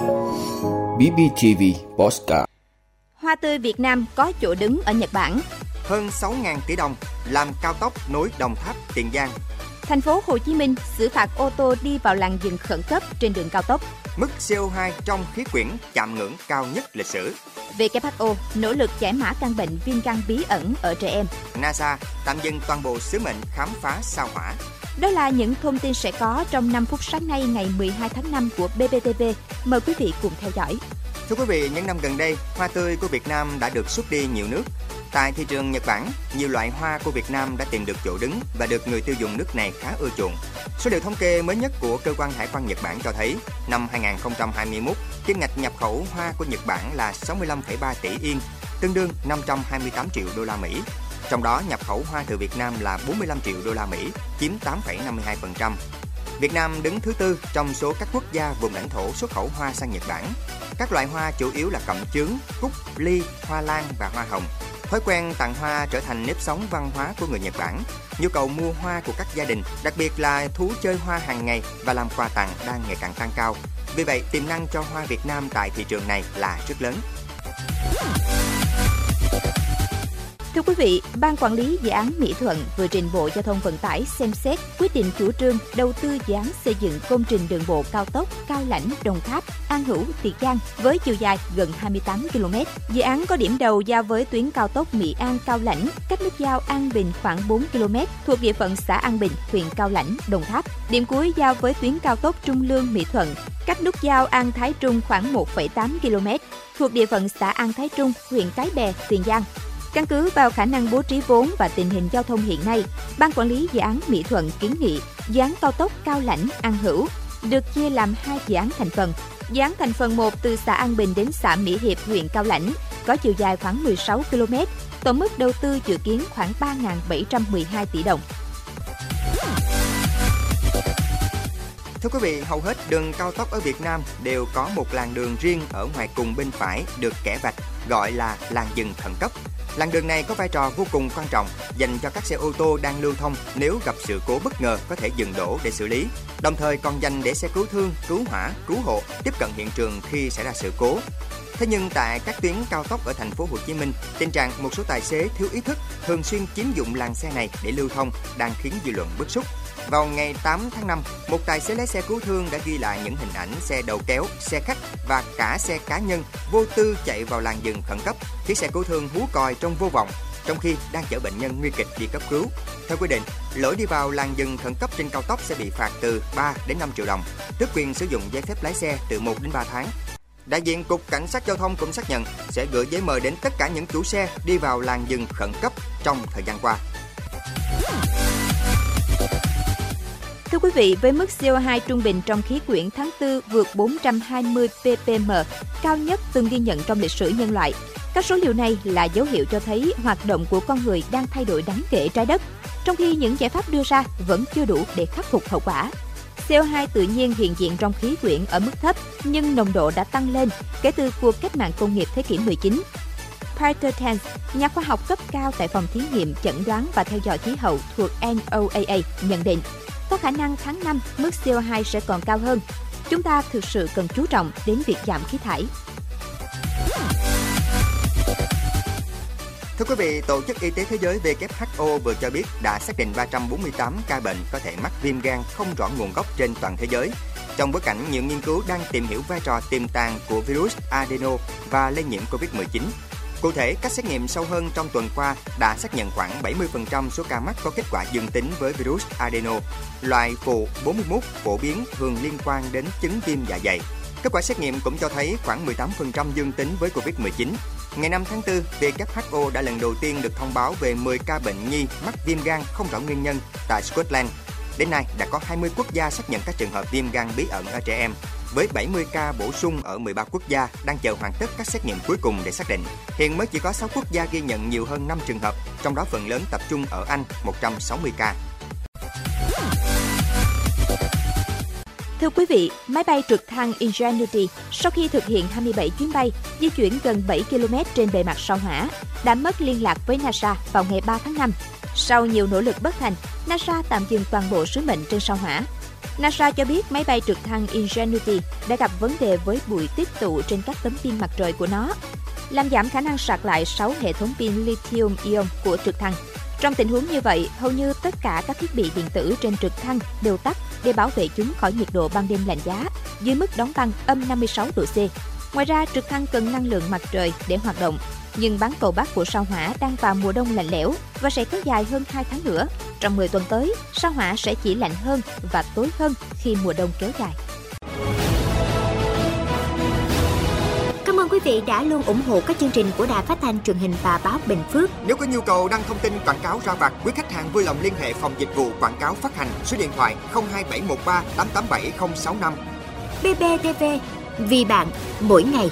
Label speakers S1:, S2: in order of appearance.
S1: BBTV Postcard
S2: Hoa tươi Việt Nam có chỗ đứng ở Nhật Bản.
S3: Hơn 6.000 tỷ đồng làm cao tốc nối Đồng Tháp Tiền Giang.
S2: Thành phố Hồ Chí Minh xử phạt ô tô đi vào làn dừng khẩn cấp trên đường cao tốc.
S3: Mức CO2 trong khí quyển chạm ngưỡng cao nhất lịch sử.
S2: WHO nỗ lực giải mã căn bệnh viêm gan bí ẩn ở trẻ em.
S3: NASA tạm dừng toàn bộ sứ mệnh khám phá sao hỏa.
S2: Đó là những thông tin sẽ có trong 5 phút sáng nay ngày 12 tháng 5 của BBTV. Mời quý vị cùng theo dõi.
S3: Thưa quý vị, những năm gần đây, hoa tươi của Việt Nam đã được xuất đi nhiều nước. Tại thị trường Nhật Bản, nhiều loại hoa của Việt Nam đã tìm được chỗ đứng và được người tiêu dùng nước này khá ưa chuộng. Số liệu thống kê mới nhất của cơ quan hải quan Nhật Bản cho thấy, năm 2021, kim ngạch nhập khẩu hoa của Nhật Bản là 65,3 tỷ yên, tương đương 528 triệu đô la Mỹ. Trong đó nhập khẩu hoa từ Việt Nam là 45 triệu đô la Mỹ, chiếm 8,52%. Việt Nam đứng thứ tư trong số các quốc gia vùng lãnh thổ xuất khẩu hoa sang Nhật Bản. Các loại hoa chủ yếu là cẩm chướng, cúc, ly, hoa lan và hoa hồng. Thói quen tặng hoa trở thành nếp sống văn hóa của người Nhật Bản. Nhu cầu mua hoa của các gia đình, đặc biệt là thú chơi hoa hàng ngày và làm quà tặng đang ngày càng tăng cao. Vì vậy, tiềm năng cho hoa Việt Nam tại thị trường này là rất lớn.
S2: Thưa quý vị, Ban Quản lý Dự án Mỹ Thuận vừa trình Bộ Giao thông Vận tải xem xét quyết định chủ trương đầu tư dự án xây dựng công trình đường bộ cao tốc Cao Lãnh – Đồng Tháp – An Hữu – Tiền Giang với chiều dài gần 28 km. Dự án có điểm đầu giao với tuyến cao tốc Mỹ An – Cao Lãnh, cách nút giao An Bình khoảng 4 km thuộc địa phận xã An Bình, huyện Cao Lãnh – Đồng Tháp. Điểm cuối giao với tuyến cao tốc Trung Lương – Mỹ Thuận, cách nút giao An Thái Trung khoảng 1,8 km thuộc địa phận xã An Thái Trung, huyện Cái Bè, Tiền Giang. Căn cứ vào khả năng bố trí vốn và tình hình giao thông hiện nay, Ban quản lý dự án Mỹ Thuận kiến nghị dự án cao tốc Cao Lãnh An Hữu được chia làm hai dự án thành phần. Dự án thành phần 1 từ xã An Bình đến xã Mỹ Hiệp, huyện Cao Lãnh có chiều dài khoảng 16 km, tổng mức đầu tư dự kiến khoảng 3.712 tỷ đồng.
S3: Thưa quý vị, hầu hết đường cao tốc ở Việt Nam đều có một làn đường riêng ở ngoài cùng bên phải được kẻ vạch gọi là làn dừng khẩn cấp. Làn đường này có vai trò vô cùng quan trọng dành cho các xe ô tô đang lưu thông nếu gặp sự cố bất ngờ có thể dừng đổ để xử lý. Đồng thời còn dành để xe cứu thương, cứu hỏa, cứu hộ tiếp cận hiện trường khi xảy ra sự cố. Thế nhưng tại các tuyến cao tốc ở thành phố Hồ Chí Minh, tình trạng một số tài xế thiếu ý thức thường xuyên chiếm dụng làn xe này để lưu thông đang khiến dư luận bức xúc. Vào ngày 8 tháng 5, một tài xế lái xe cứu thương đã ghi lại những hình ảnh xe đầu kéo, xe khách và cả xe cá nhân vô tư chạy vào làn dừng khẩn cấp, khiến xe cứu thương hú còi trong vô vọng trong khi đang chở bệnh nhân nguy kịch đi cấp cứu. Theo quy định, lỗi đi vào làn dừng khẩn cấp trên cao tốc sẽ bị phạt từ 3 đến 5 triệu đồng, tước quyền sử dụng giấy phép lái xe từ 1 đến 3 tháng. Đại diện Cục Cảnh sát Giao thông cũng xác nhận sẽ gửi giấy mời đến tất cả những chủ xe đi vào làn dừng khẩn cấp trong thời gian qua.
S2: Thưa quý vị, với mức CO2 trung bình trong khí quyển tháng 4 vượt 420 ppm, cao nhất từng ghi nhận trong lịch sử nhân loại, các số liệu này là dấu hiệu cho thấy hoạt động của con người đang thay đổi đáng kể trái đất, trong khi những giải pháp đưa ra vẫn chưa đủ để khắc phục hậu quả. CO2 tự nhiên hiện diện trong khí quyển ở mức thấp nhưng nồng độ đã tăng lên kể từ cuộc cách mạng công nghiệp thế kỷ 19. Peter Tans, nhà khoa học cấp cao tại phòng thí nghiệm chẩn đoán và theo dõi khí hậu thuộc NOAA, nhận định có khả năng tháng 5 mức CO2 sẽ còn cao hơn. Chúng ta thực sự cần chú trọng đến việc giảm khí thải.
S3: Thưa quý vị, Tổ chức Y tế Thế giới WHO vừa cho biết đã xác định 348 ca bệnh có thể mắc viêm gan không rõ nguồn gốc trên toàn thế giới. Trong bối cảnh nhiều nghiên cứu đang tìm hiểu vai trò tiềm tàng của virus adeno và lây nhiễm COVID-19, Cụ thể, các xét nghiệm sâu hơn trong tuần qua đã xác nhận khoảng 70% số ca mắc có kết quả dương tính với virus adeno, loại phụ 41 phổ biến thường liên quan đến chứng viêm dạ dày. Kết quả xét nghiệm cũng cho thấy khoảng 18% dương tính với Covid-19. Ngày 5 tháng 4, WHO đã lần đầu tiên được thông báo về 10 ca bệnh nhi mắc viêm gan không rõ nguyên nhân tại Scotland. Đến nay, đã có 20 quốc gia xác nhận các trường hợp viêm gan bí ẩn ở trẻ em, với 70 ca bổ sung ở 13 quốc gia đang chờ hoàn tất các xét nghiệm cuối cùng để xác định. Hiện mới chỉ có 6 quốc gia ghi nhận nhiều hơn 5 trường hợp, trong đó phần lớn tập trung ở Anh 160 ca.
S2: Thưa quý vị, máy bay trực thăng Ingenuity sau khi thực hiện 27 chuyến bay di chuyển gần 7 km trên bề mặt sao hỏa đã mất liên lạc với NASA vào ngày 3 tháng 5. Sau nhiều nỗ lực bất thành, NASA tạm dừng toàn bộ sứ mệnh trên sao hỏa. NASA cho biết máy bay trực thăng Ingenuity đã gặp vấn đề với bụi tích tụ trên các tấm pin mặt trời của nó, làm giảm khả năng sạc lại 6 hệ thống pin lithium-ion của trực thăng. Trong tình huống như vậy, hầu như tất cả các thiết bị điện tử trên trực thăng đều tắt để bảo vệ chúng khỏi nhiệt độ ban đêm lạnh giá, dưới mức đóng băng âm 56 độ C. Ngoài ra, trực thăng cần năng lượng mặt trời để hoạt động, nhưng bán cầu bắc của sao hỏa đang vào mùa đông lạnh lẽo và sẽ kéo dài hơn 2 tháng nữa. Trong 10 tuần tới, sao hỏa sẽ chỉ lạnh hơn và tối hơn khi mùa đông kéo dài.
S4: Cảm ơn quý vị đã luôn ủng hộ các chương trình của Đài Phát thanh truyền hình và báo Bình Phước.
S3: Nếu có nhu cầu đăng thông tin quảng cáo ra vặt, quý khách hàng vui lòng liên hệ phòng dịch vụ quảng cáo phát hành số điện thoại 02713 887065.
S4: BBTV, vì bạn, mỗi ngày.